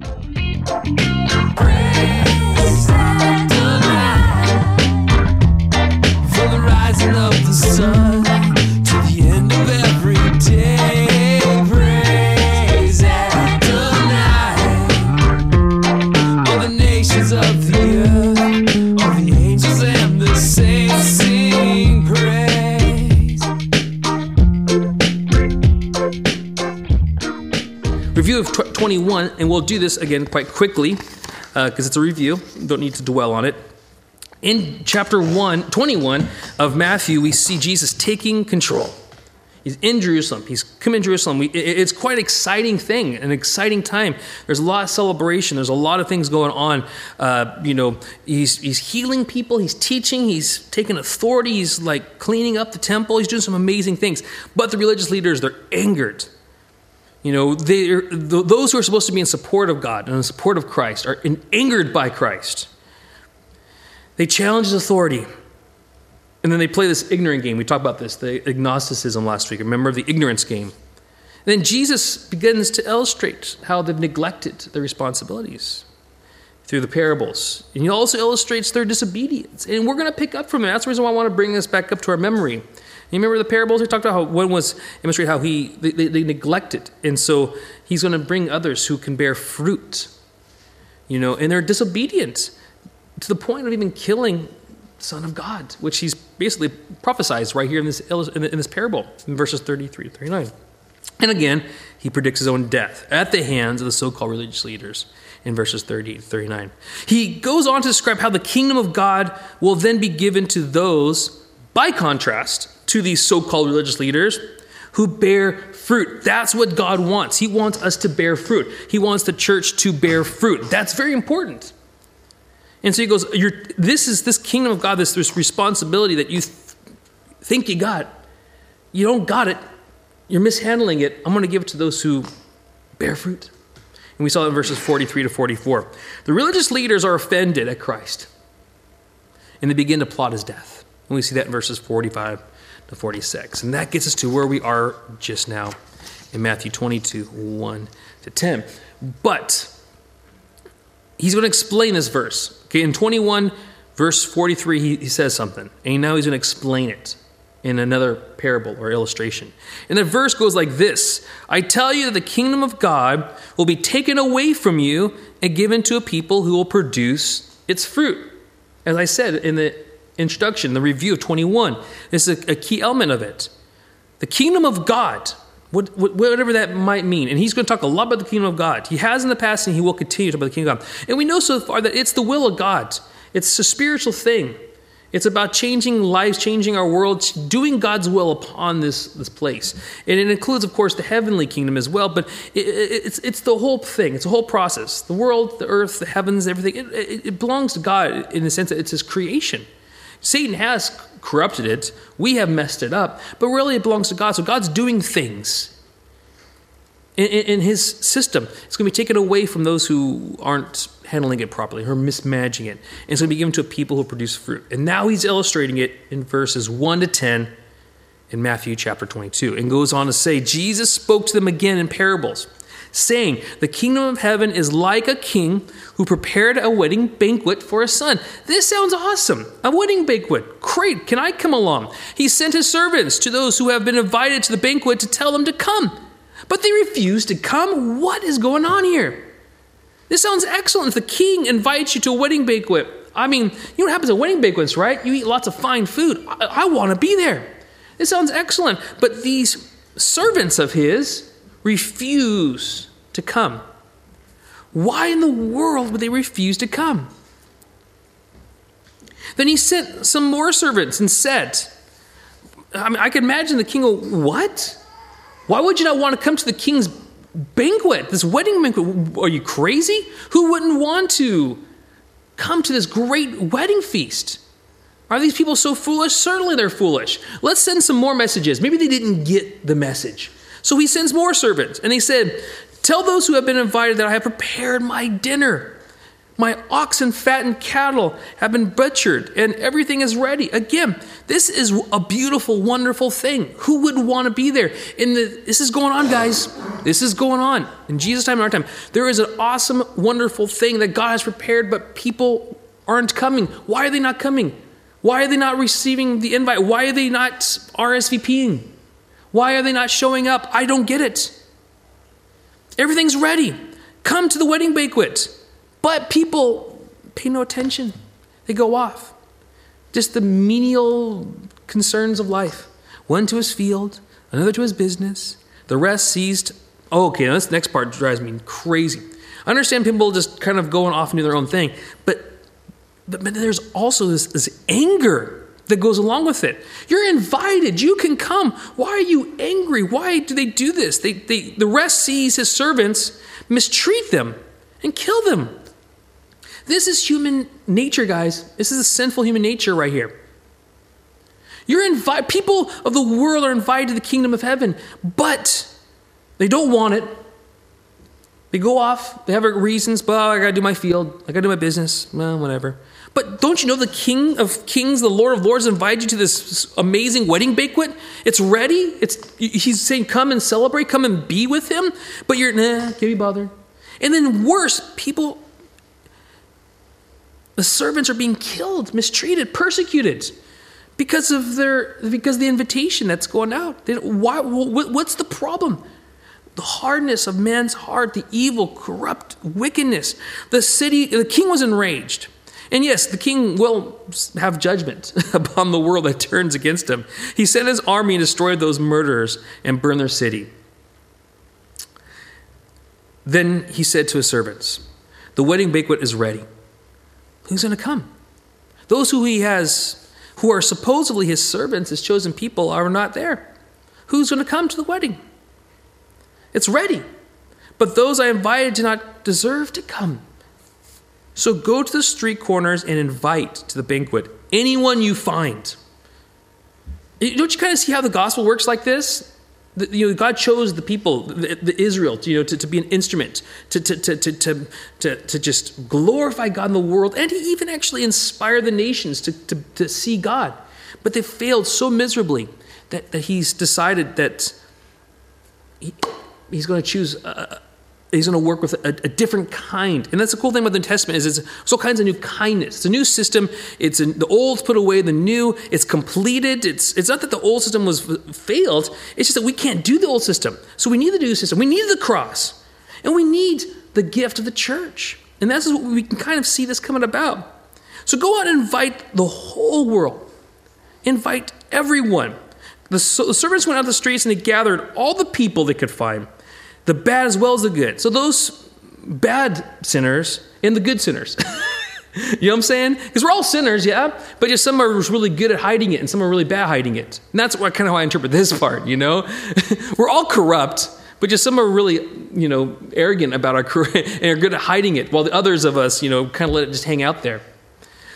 Praise and we'll do this again quite quickly because it's a review. Don't need to dwell on it. In chapter 1, 21 of Matthew, we see Jesus taking control. He's in Jerusalem. He's come in Jerusalem. We, it- it's quite an exciting thing, an exciting time. There's a lot of celebration. There's a lot of things going on. Uh, you know, he's, he's healing people. He's teaching. He's taking authority. He's like cleaning up the temple. He's doing some amazing things. But the religious leaders, they're angered. You know, those who are supposed to be in support of God and in support of Christ are in- angered by Christ. They challenge his authority. And then they play this ignorant game. We talked about this, the agnosticism last week. Remember the ignorance game. And then Jesus begins to illustrate how they've neglected their responsibilities through the parables. And he also illustrates their disobedience. And we're going to pick up from it. That's the reason why I want to bring this back up to our memory. You remember the parables? We talked about how one was demonstrate how he they, they, they neglected, and so he's going to bring others who can bear fruit. You know, and they're disobedient to the point of even killing Son of God, which he's basically prophesies right here in this in this parable in verses 33 to 39. And again, he predicts his own death at the hands of the so called religious leaders in verses 30 to 39. He goes on to describe how the kingdom of God will then be given to those, by contrast, to these so called religious leaders who bear fruit. That's what God wants. He wants us to bear fruit, He wants the church to bear fruit. That's very important. And so he goes, This is this kingdom of God, this, this responsibility that you th- think you got. You don't got it. You're mishandling it. I'm going to give it to those who bear fruit. And we saw that in verses 43 to 44. The religious leaders are offended at Christ, and they begin to plot his death. And we see that in verses 45 to 46. And that gets us to where we are just now in Matthew 22 1 to 10. But he's going to explain this verse. Okay, in 21, verse 43, he, he says something. And now he's going to explain it in another parable or illustration. And the verse goes like this I tell you that the kingdom of God will be taken away from you and given to a people who will produce its fruit. As I said in the introduction, the review of 21, this is a, a key element of it. The kingdom of God, what, what- whatever that might mean, and he's going to talk a lot about the kingdom of God. He has in the past, and he will continue to talk about the kingdom of God. And we know so far that it's the will of God. It's a spiritual thing. It's about changing lives, changing our world, doing God's will upon this, this place. And it includes, of course, the heavenly kingdom as well, but it, it, it's, it's the whole thing. It's a whole process. The world, the earth, the heavens, everything, it, it belongs to God in the sense that it's his creation. Satan has corrupted it. We have messed it up, but really it belongs to God. So God's doing things in, in, in his system. It's going to be taken away from those who aren't handling it properly, who are mismanaging it. And it's going to be given to people who produce fruit. And now he's illustrating it in verses 1 to 10 in Matthew chapter 22 and goes on to say, Jesus spoke to them again in parables, saying, The kingdom of heaven is like a king who prepared a wedding banquet for his son. This sounds awesome. A wedding banquet. Great. Can I come along? He sent his servants to those who have been invited to the banquet to tell them to come. But they refused to come. What is going on here? This sounds excellent. The king invites you to a wedding banquet, I mean, you know what happens at wedding banquets, right? You eat lots of fine food. I, I want to be there. This sounds excellent. But these servants of his refuse to come. Why in the world would they refuse to come? Then he sent some more servants and said, I mean, I can imagine the king What? Why would you not want to come to the king's banquet, this wedding banquet? Are you crazy? Who wouldn't want to come to this great wedding feast? Are these people so foolish? Certainly they're foolish. Let's send some more messages. Maybe they didn't get the message. So he sends more servants, and he said, Tell those who have been invited that I have prepared my dinner. My oxen, fattened cattle have been butchered, and everything is ready. Again, this is a beautiful, wonderful thing. Who would want to be there? In the, this is going on, guys. This is going on. In Jesus' time and our time, there is an awesome, wonderful thing that God has prepared, but people aren't coming. Why are they not coming? Why are they not receiving the invite? Why are they not RSVPing? Why are they not showing up? I don't get it. Everything's ready. Come to the wedding banquet. But people pay no attention, they go off. Just the menial concerns of life. One to his field, another to his business, the rest seized. Oh, okay, this next part drives me crazy. I understand people just kind of going off and do their own thing, but, but, but there's also this, this anger that goes along with it. You're invited. You can come. Why are you angry? Why do they do this? They, they, the rest sees his servants mistreat them and kill them. This is human nature, guys. This is a sinful human nature right here. You're invited, people of the world are invited to the kingdom of heaven, but they don't want it. They go off, they have reasons, but I gotta do my field, I gotta do my business, well, whatever. But don't you know the King of Kings, the Lord of Lords, invited you to this amazing wedding banquet? It's ready. It's he's saying, "Come and celebrate, come and be with him." But you're nah, can't be bothered. And then worse, people the servants are being killed, mistreated, persecuted because of their because of the invitation that's going out. Why, what's the problem? The hardness of man's heart, the evil, corrupt wickedness. The city, the king was enraged. And yes, the king will have judgment upon the world that turns against him. He sent his army and destroyed those murderers and burned their city. Then he said to his servants, The wedding banquet is ready Who's going to come? Those who he has, who are supposedly his servants, his chosen people, are not there. Who's going to come to the wedding? It's ready. But those I invited do not deserve to come. So go to the street corners and invite to the banquet anyone you find. Don't you kind of see how the gospel works like this? The, you know, God chose the people, the, the Israel, to, you know, to, to be an instrument, to, to, to, to, to, to just glorify God in the world, and to even actually inspire the nations to, to, to see God. But they failed so miserably that, that he's decided that he, he's going to choose a, he's going to work with a, a, different kind. And that's the cool thing about the New Testament is it's all kinds of new kindness. It's a new system. It's a, the old's put away, the new. It's completed. It's it's not that the old system was failed. It's just that we can't do the old system. So we need the new system. We need the cross, and we need the gift of the church. And that's what we can kind of see this coming about. So go out and invite the whole world. Invite everyone. The, the servants went out the streets and they gathered all the people they could find the bad as well as the good. So those bad sinners and the good sinners. you know what I'm saying? Because we're all sinners, yeah, but just some are really good at hiding it and some are really bad hiding it. And that's what kind of how I interpret this part, you know? we're all corrupt, but just some are really, you know, arrogant about our career and are good at hiding it, while the others of us, you know, kind of let it just hang out there.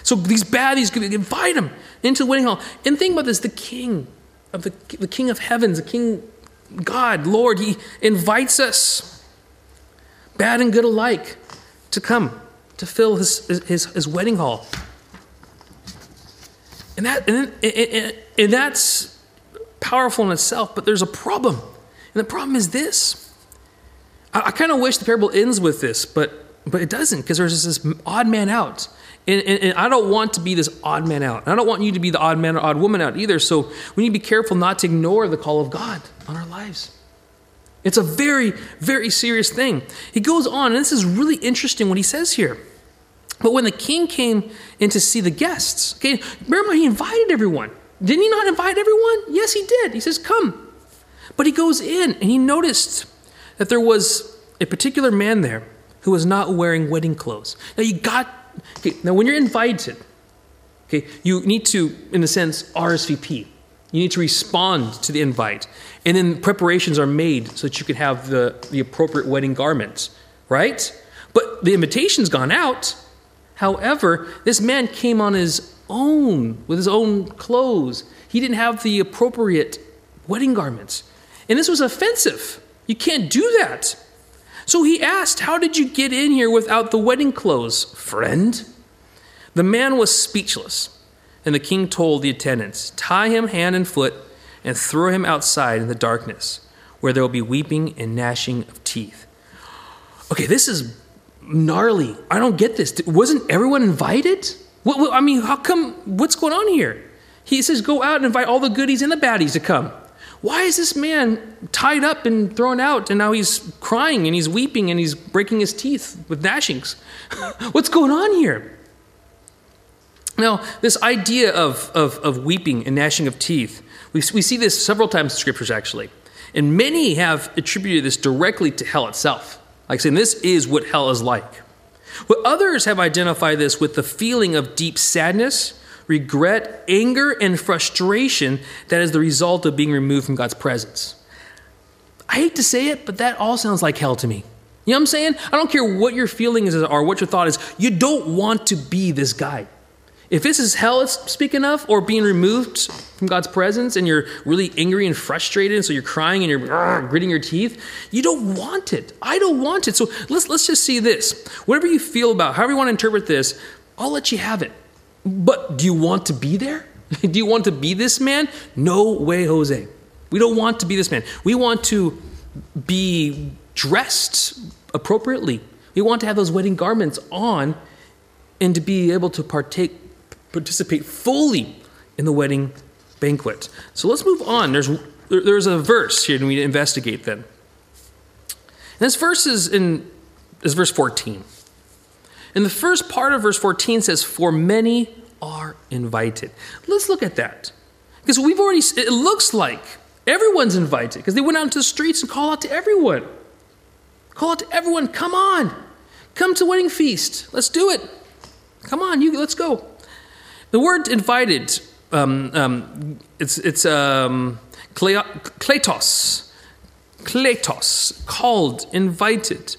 So these baddies, could invite them into the wedding hall. And think about this, the king of the, the king of heavens, the king God, Lord, He invites us, bad and good alike, to come to fill His, His, his wedding hall. And, that, and, and, and that's powerful in itself, but there's a problem. And the problem is this. I, I kind of wish the parable ends with this, but, but it doesn't because there's this odd man out. And, and, and, I don't want to be this odd man out. And I don't want you to be the odd man or odd woman out either. So we need to be careful not to ignore the call of God on our lives. It's a very, very serious thing. He goes on, and this is really interesting what he says here. But when the king came in to see the guests, okay, remember he invited everyone. Didn't he not invite everyone? Yes, he did. He says, Come. But he goes in and he noticed that there was a particular man there who was not wearing wedding clothes. Now you got Okay, now when you're invited, okay, you need to, in a sense, RSVP. You need to respond to the invite. And then preparations are made so that you can have the, the appropriate wedding garments, right? But the invitation's gone out. However, this man came on his own, with his own clothes. He didn't have the appropriate wedding garments. And this was offensive. You can't do that. So he asked, How did you get in here without the wedding clothes, friend? The man was speechless, and the king told the attendants, Tie him hand and foot and throw him outside in the darkness, where there will be weeping and gnashing of teeth. Okay, this is gnarly. I don't get this. Wasn't everyone invited? What, what- I mean, how come? What's going on here? He says, Go out and invite all the goodies and the baddies to come. Why is this man tied up and thrown out, and now he's crying and he's weeping and he's breaking his teeth with gnashings? What's going on here? Now, this idea of, of, of weeping and gnashing of teeth, we, we see this several times in scriptures actually. And many have attributed this directly to hell itself, like saying this is what hell is like. But others have identified this with the feeling of deep sadness, regret, anger, and frustration that is the result of being removed from God's presence. I hate to say it, but that all sounds like hell to me. You know what I'm saying? I don't care what your feelings are, what your thought is. You don't want to be this guy. If this is hell speaking of, or being removed from God's presence, and you're really angry and frustrated, and so you're crying and you're gritting your teeth, you don't want it. I don't want it. So let's let's just see this. Whatever you feel about, however you want to interpret this, I'll let you have it. But do you want to be there? do you want to be this man? No way, Jose. We don't want to be this man. We want to be dressed appropriately. We want to have those wedding garments on and to be able to partake participate fully in the wedding banquet. So let's move on. There's there's a verse here and we need to investigate then. And this verse is in is verse 14. And the first part of verse 14 says, For many are invited. Let's look at that. Because we've already, it looks like everyone's invited because they went out into the streets and call out to everyone. Call out to everyone, come on, come to wedding feast. Let's do it. Come on, you, let's go. The word invited, um, um, it's, it's um, kletos, kletos, called, invited,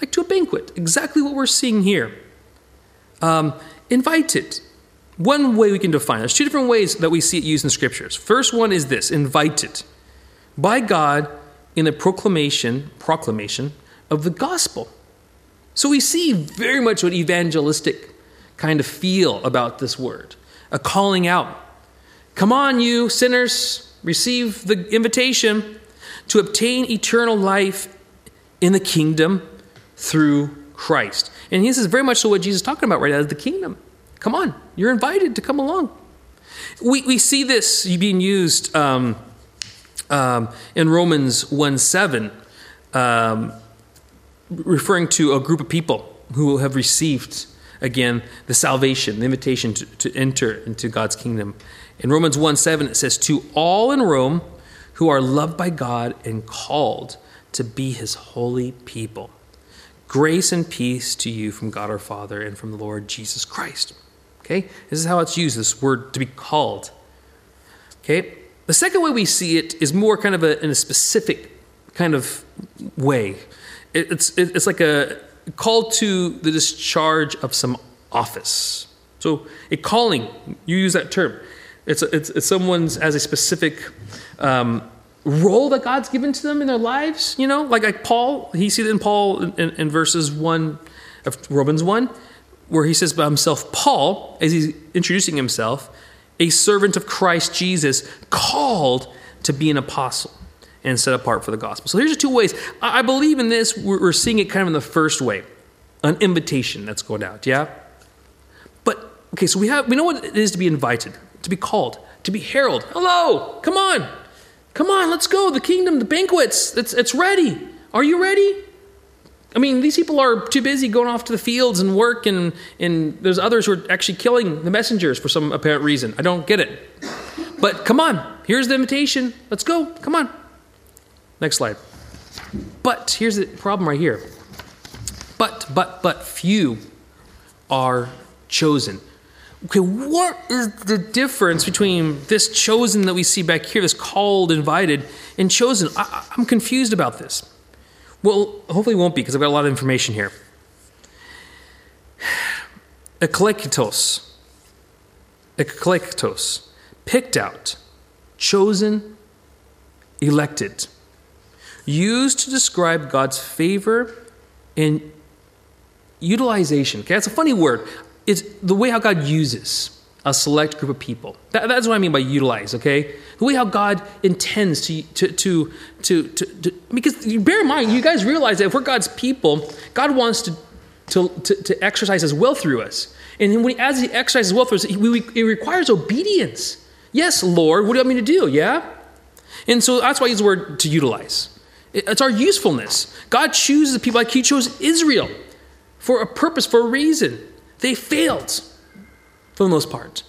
like to a banquet. Exactly what we're seeing here. Um, invited. One way we can define it. There's two different ways that we see it used in scriptures. First one is this: invited by God in the proclamation, proclamation of the gospel. So we see very much what evangelistic kind of feel about this word, a calling out. Come on, you sinners, receive the invitation to obtain eternal life in the kingdom through Christ. And this is very much so what Jesus is talking about right now, is the kingdom. Come on, you're invited to come along. We, we see this being used um, um, in Romans 1 7, um, referring to a group of people who have received, again, the salvation, the invitation to, to enter into God's kingdom. In Romans 1 7, it says, To all in Rome who are loved by God and called to be his holy people. Grace and peace to you from God our Father and from the Lord Jesus Christ. Okay? This is how it's used, this word to be called. Okay? The second way we see it is more kind of a, in a specific kind of way. It, it's, it, it's like a call to the discharge of some office. So, a calling, you use that term. It's, it's, it's someone's as a specific um, role that God's given to them in their lives, you know, like, like Paul, he sees it in Paul in, in, verses 1 of Romans 1, where he says about himself, Paul, as he's introducing himself, a servant of Christ Jesus, called to be an apostle and set apart for the gospel. So here's the two ways. I I believe in this, we're, we're seeing it kind of in the first way an invitation that's going out, yeah? But, okay, so we, have, we know what it is to be invited, to be called, to be heralded. Hello, come on. Come on, let's go. The kingdom, the banquets, it's, it's ready. Are you ready? I mean, these people are too busy going off to the fields and work, and, and there's others who are actually killing the messengers for some apparent reason. I don't get it. But come on, here's the invitation. Let's go. Come on. Next slide. But here's the problem right here. But, but, but few are chosen. Okay, what is the difference between this chosen that we see back here, this called, invited, and chosen? I, I'm confused about this. Well, hopefully it won't be because I've got a lot of information here. Eklektos, eklektos, picked out, chosen, elected, used to describe God's favor And utilization, okay, that's a funny word. It's the way how God uses a select group of people. That, that's what I mean by utilize, okay? The way how God intends to, to, to, to, to, to because bear in mind, you guys realize that if we're God's people, God wants to, to, to, to exercise His will through us. And when he, as He exercises His will through us, it requires obedience. Yes, Lord, what do you want me to do? Yeah? And so that's why I use the word to utilize. It's our usefulness. God chooses the people like He chose Israel for a purpose, for a reason. They failed for the most part.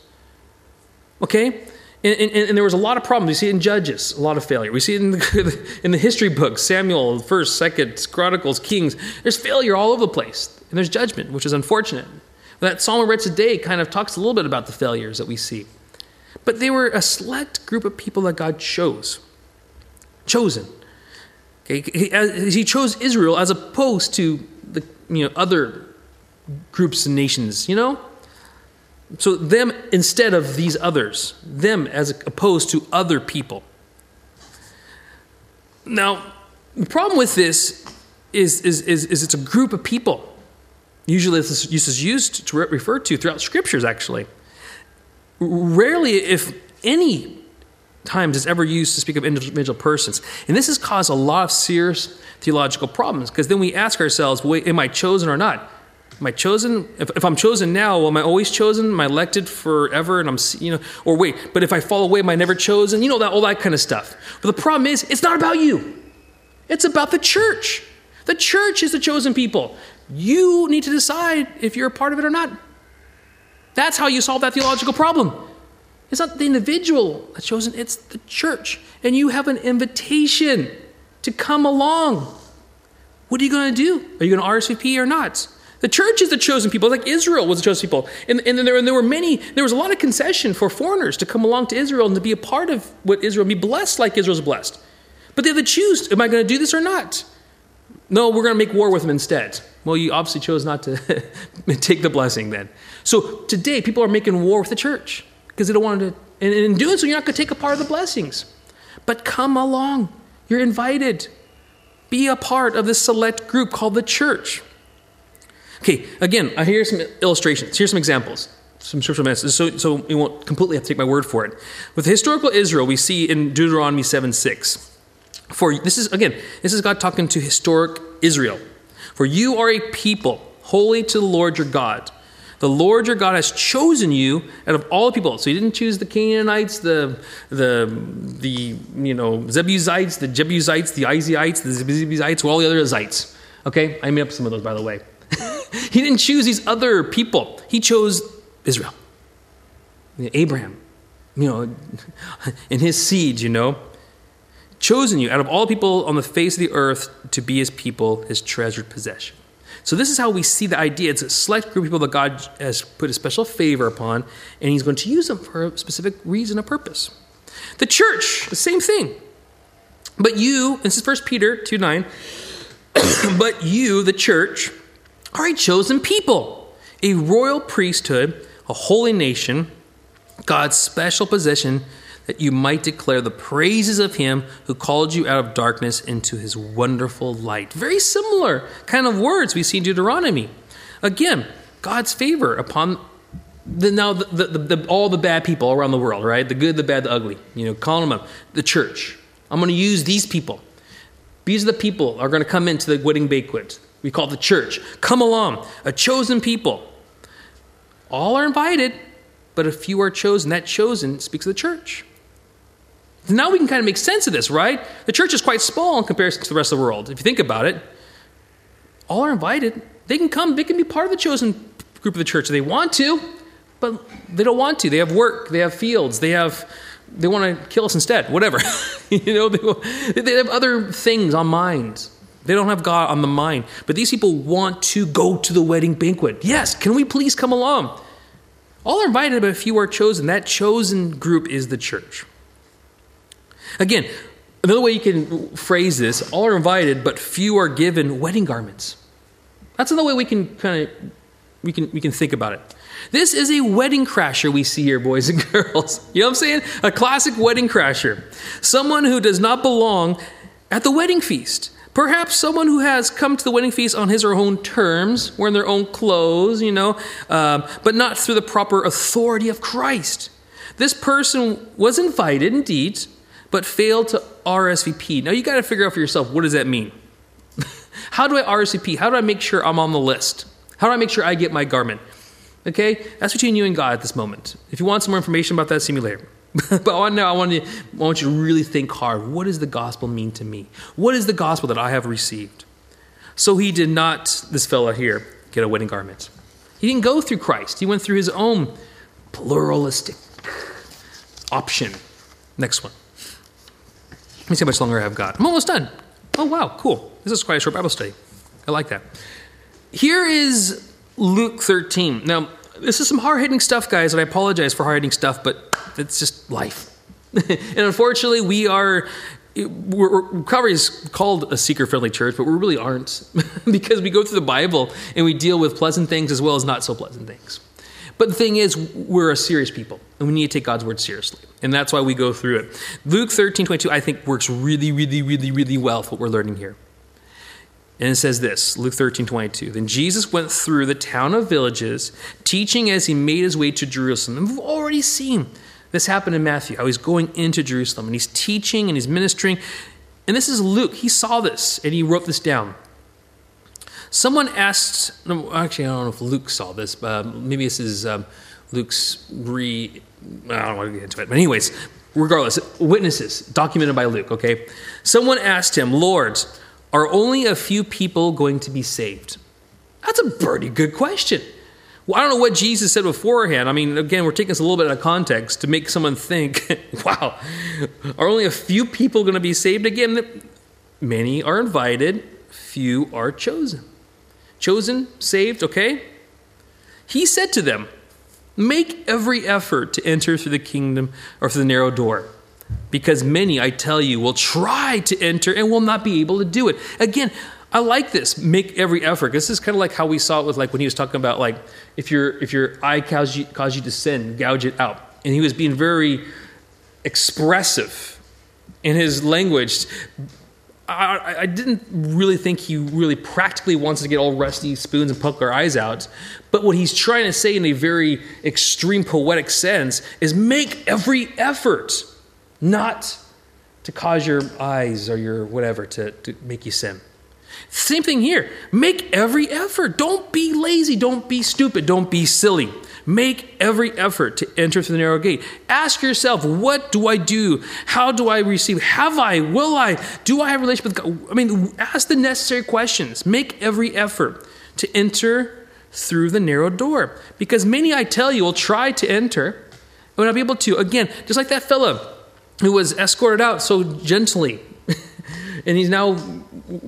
Okay? And, and, and there was a lot of problems. We see it in Judges, a lot of failure. We see it in the, in the history books Samuel, 1st, 2nd, Chronicles, Kings. There's failure all over the place. And there's judgment, which is unfortunate. That psalm we read today kind of talks a little bit about the failures that we see. But they were a select group of people that God chose. Chosen. Okay? He, he chose Israel as opposed to the you know, other groups and nations, you know? So, them instead of these others, them as opposed to other people. Now, the problem with this is, is, is, is it's a group of people. Usually, this is used to refer to throughout scriptures, actually. Rarely, if any times, it's ever used to speak of individual persons. And this has caused a lot of serious theological problems because then we ask ourselves, am I chosen or not? Am I chosen? If, if I'm chosen now, well, am I always chosen? Am I elected forever? And I'm, you know, or wait, but if I fall away, am I never chosen? You know, that all that kind of stuff. But the problem is, it's not about you. It's about the church. The church is the chosen people. You need to decide if you're a part of it or not. That's how you solve that theological problem. It's not the individual that's chosen, it's the church. And you have an invitation to come along. What are you going to do? Are you going to RSVP or not? The church is the chosen people, like Israel was the chosen people. And, and there, and there were many, there was a lot of concession for foreigners to come along to Israel and to be a part of what Israel, be blessed like Israel's blessed. But they had to choose am I going to do this or not? No, we're going to make war with them instead. Well, you obviously chose not to take the blessing then. So today, people are making war with the church because they don't want to, and in doing so, you're not going to take a part of the blessings. But come along. You're invited. Be a part of this select group called the church. Okay, again, uh, I hear some illustrations. Here's some examples, some scriptural messages, so, so you won't completely have to take my word for it. With historical Israel, we see in Deuteronomy 7 6. For this is, again, this is God talking to historic Israel. For you are a people holy to the Lord your God. The Lord your God has chosen you out of all people. So he didn't choose the Canaanites, the the the you know Zebusites, the Jebusites, the Izeites, the Zebusites, all the other Zites. Okay, I made up some of those by the way. he didn't choose these other people. He chose Israel, Abraham, you know, and his seed. You know, chosen you out of all people on the face of the earth to be his people, his treasured possession. So this is how we see the idea. It's a select group of people that God has put a special favor upon, and he's going to use them for a specific reason, a purpose. The church, the same thing. But you, this is 1 Peter 2 9, but you, the church, are a chosen people, a royal priesthood, a holy nation, God's special possession, that you might declare the praises of him who called you out of darkness into his wonderful light. Very similar kind of words we see in Deuteronomy. Again, God's favor upon the, now the, the, the, all the bad people around the world, right? The good, the bad, the ugly. You know, calling them up. The church. I'm going to use these people. These are the people are going to come into the wedding banquet. We call the church. Come along, a chosen people. All are invited, but a few are chosen. That chosen speaks of the church. Now we can kind of make sense of this, right? The church is quite small in comparison to the rest of the world. If you think about it, all are invited. They can come, they can be part of the chosen group of the church if they want to, but they don't want to. They have work, they have fields, they have they want to kill us instead, whatever. you know, they, they have other things on mind. They don't have God on the mind. But these people want to go to the wedding banquet. Yes, can we please come along? All are invited, but few are chosen. That chosen group is the church. Again, another way you can phrase this all are invited, but few are given wedding garments. That's another way we can kind of we can we can think about it. This is a wedding crasher we see here, boys and girls. You know what I'm saying? A classic wedding crasher. Someone who does not belong at the wedding feast, Perhaps someone who has come to the wedding feast on his or her own terms, wearing their own clothes, you know, um, but not through the proper authority of Christ. This person was invited indeed, but failed to RSVP. Now you got to figure out for yourself what does that mean? How do I RSVP? How do I make sure I'm on the list? How do I make sure I get my garment? Okay, that's between you and God at this moment. If you want some more information about that, see me later. but I want, now I want, you, I want you to really think hard. What does the gospel mean to me? What is the gospel that I have received? So he did not, this fella here, get a wedding garment. He didn't go through Christ. He went through his own pluralistic option. Next one. Let me see how much longer I have got. I'm almost done. Oh, wow, cool. This is quite a short Bible study. I like that. Here is Luke 13. Now, this is some hard hitting stuff, guys, and I apologize for hard hitting stuff, but it's just life. and unfortunately, we are. We're, is called a seeker friendly church, but we really aren't because we go through the Bible and we deal with pleasant things as well as not so pleasant things. But the thing is, we're a serious people, and we need to take God's word seriously. And that's why we go through it. Luke 13, 22, I think works really, really, really, really well for what we're learning here. And it says this Luke 13, 22. Then Jesus went through the town of villages, teaching as he made his way to Jerusalem. And we've already seen this happened in Matthew, how he's going into Jerusalem and he's teaching and he's ministering. And this is Luke. He saw this and he wrote this down. Someone asked, actually, I don't know if Luke saw this, but um, maybe this is um, Luke's re. I don't want to get into it. But, anyways, regardless, witnesses documented by Luke, okay? Someone asked him, Lord, are only a few people going to be saved? That's a pretty good question. Well, I don't know what Jesus said beforehand. I mean, again, we're taking this a little bit out of context to make someone think, wow, are only a few people going to be saved? Again, many are invited, few are chosen. Chosen, saved, okay? He said to them, Make every effort to enter through the kingdom or through the narrow door. Because many, I tell you, will try to enter and will not be able to do it. Again, I like this. Make every effort. This is kind of like how we saw it with like when he was talking about like if your if your eye causes you, cause you to sin, gouge it out. And he was being very expressive in his language. I, I, didn't really think he really practically wants to get all rusty spoons and poke our eyes out. But what he's trying to say in a very extreme poetic sense is make every effort not to cause your eyes or your whatever to, to make you sin. Same thing here. Make every effort. Don't be lazy. Don't be stupid. Don't be silly. Make every effort to enter through the narrow gate. Ask yourself, what do I do? How do I receive? Have I? Will I? Do I have a relationship with God? I mean, ask the necessary questions. Make every effort to enter through the narrow door. Because many, I tell you, will try to enter and will not be able to. Again, just like that fellow who was escorted out so gently. and he's now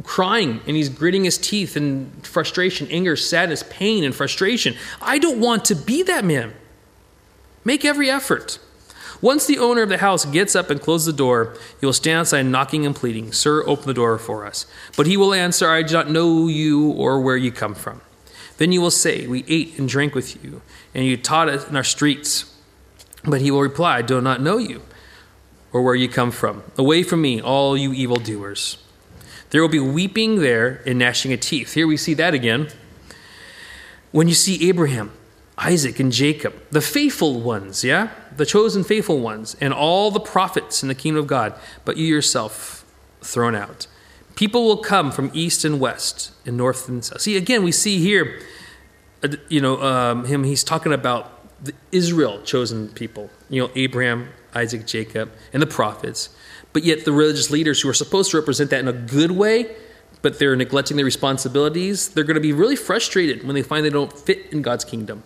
crying and he's gritting his teeth in frustration, anger, sadness, pain, and frustration. I don't want to be that man. Make every effort. Once the owner of the house gets up and closes the door, he will stand outside knocking and pleading, Sir, open the door for us. But he will answer, I do not know you or where you come from. Then you will say, We ate and drank with you, and you taught us in our streets. But he will reply, I do not know you or where you come from. Away from me, all you evildoers. There will be weeping there and gnashing of teeth. Here we see that again. When you see Abraham, Isaac, and Jacob, the faithful ones, yeah? The chosen faithful ones, and all the prophets in the kingdom of God, but you yourself thrown out. People will come from east and west, and north and south. See, again, we see here, uh, you know, um, him, he's talking about the Israel chosen people, you know, Abraham, Isaac, Jacob, and the prophets. But yet, the religious leaders who are supposed to represent that in a good way, but they're neglecting their responsibilities, they're going to be really frustrated when they find they don't fit in God's kingdom.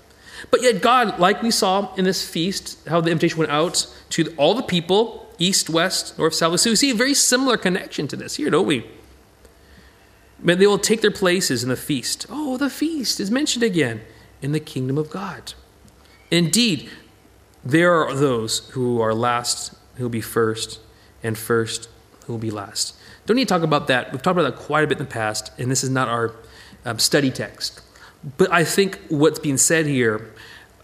But yet, God, like we saw in this feast, how the invitation went out to all the people, east, west, north, south. So we see a very similar connection to this here, don't we? But they will take their places in the feast. Oh, the feast is mentioned again in the kingdom of God. Indeed, there are those who are last who will be first, and first who will be last. Don't need to talk about that. We've talked about that quite a bit in the past, and this is not our um, study text. But I think what's being said here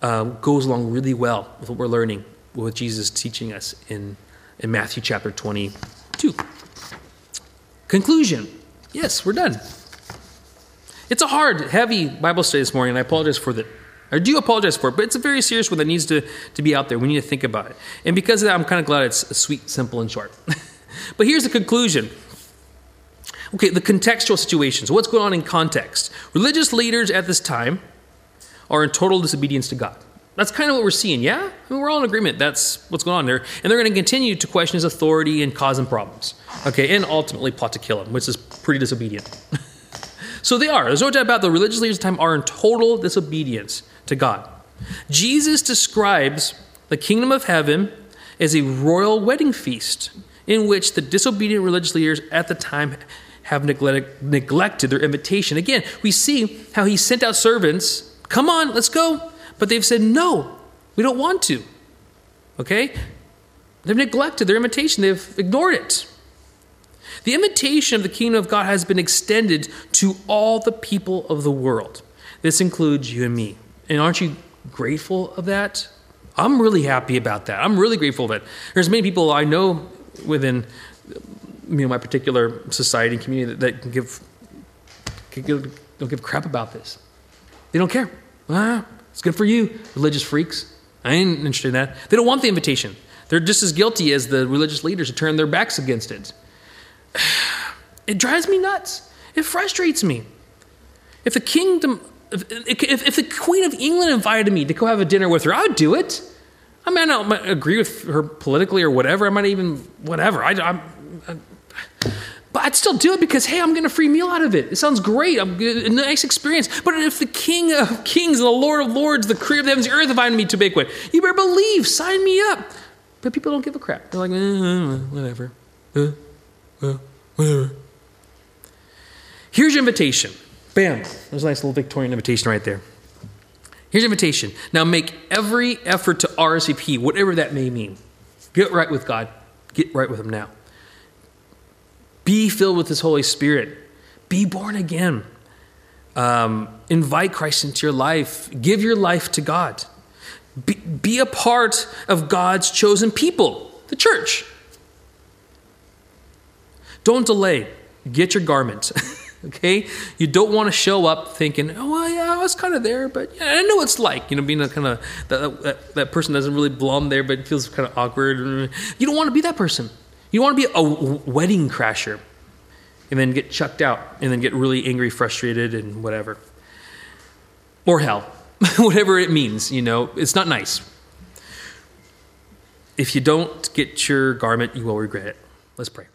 um, goes along really well with what we're learning, with Jesus teaching us in, in Matthew chapter 22. Conclusion Yes, we're done. It's a hard, heavy Bible study this morning, and I apologize for that. I do apologize for it, but it's a very serious one that needs to, to be out there. We need to think about it. And because of that, I'm kind of glad it's sweet, simple, and short. but here's the conclusion. Okay, the contextual situations. What's going on in context? Religious leaders at this time are in total disobedience to God. That's kind of what we're seeing, yeah? I mean, we're all in agreement. That's what's going on there. And they're going to continue to question his authority and cause him problems. Okay, and ultimately plot to kill him, which is pretty disobedient. so they are. There's no doubt about it. the religious leaders at the time are in total disobedience to God. Jesus describes the kingdom of heaven as a royal wedding feast in which the disobedient religious leaders at the time have neglect, neglected their invitation. Again, we see how he sent out servants, come on, let's go. But they've said, no, we don't want to. Okay? They've neglected their invitation, they've ignored it. The invitation of the kingdom of God has been extended to all the people of the world. This includes you and me. And aren't you grateful of that? I'm really happy about that. I'm really grateful of it. There's many people I know within you know my particular society and community that, that can give can give, don't give crap about this. They don't care. Ah, it's good for you, religious freaks. I ain't interested in that. They don't want the invitation. They're just as guilty as the religious leaders who turn their backs against it. It drives me nuts. It frustrates me. If the kingdom, if, if, if the Queen of England invited me to go have a dinner with her, I would do it. I might not agree with her politically or whatever. I might even, whatever. I, I'm, but I'd still do it because, hey, I'm getting a free meal out of it. It sounds great. I'm a nice experience. But if the King of Kings the Lord of Lords, the Creator of the heavens and earth, invited me to banquet, you better believe, sign me up. But people don't give a crap. They're like, eh, whatever. Well, whatever. Here's your invitation. Bam. There's a nice little Victorian invitation right there. Here's your invitation. Now make every effort to RSVP, whatever that may mean. Get right with God. Get right with Him now. Be filled with His Holy Spirit. Be born again. Um, invite Christ into your life. Give your life to God. Be, be a part of God's chosen people, the church. Don't delay. Get your garment. okay? You don't want to show up thinking, oh, well, yeah, I was kind of there, but yeah, I know it's like, you know, being a kind of, that, that, that person doesn't really belong there, but feels kind of awkward. You don't want to be that person. You want to be a wedding crasher and then get chucked out and then get really angry, frustrated, and whatever. Or hell, whatever it means, you know, it's not nice. If you don't get your garment, you will regret it. Let's pray.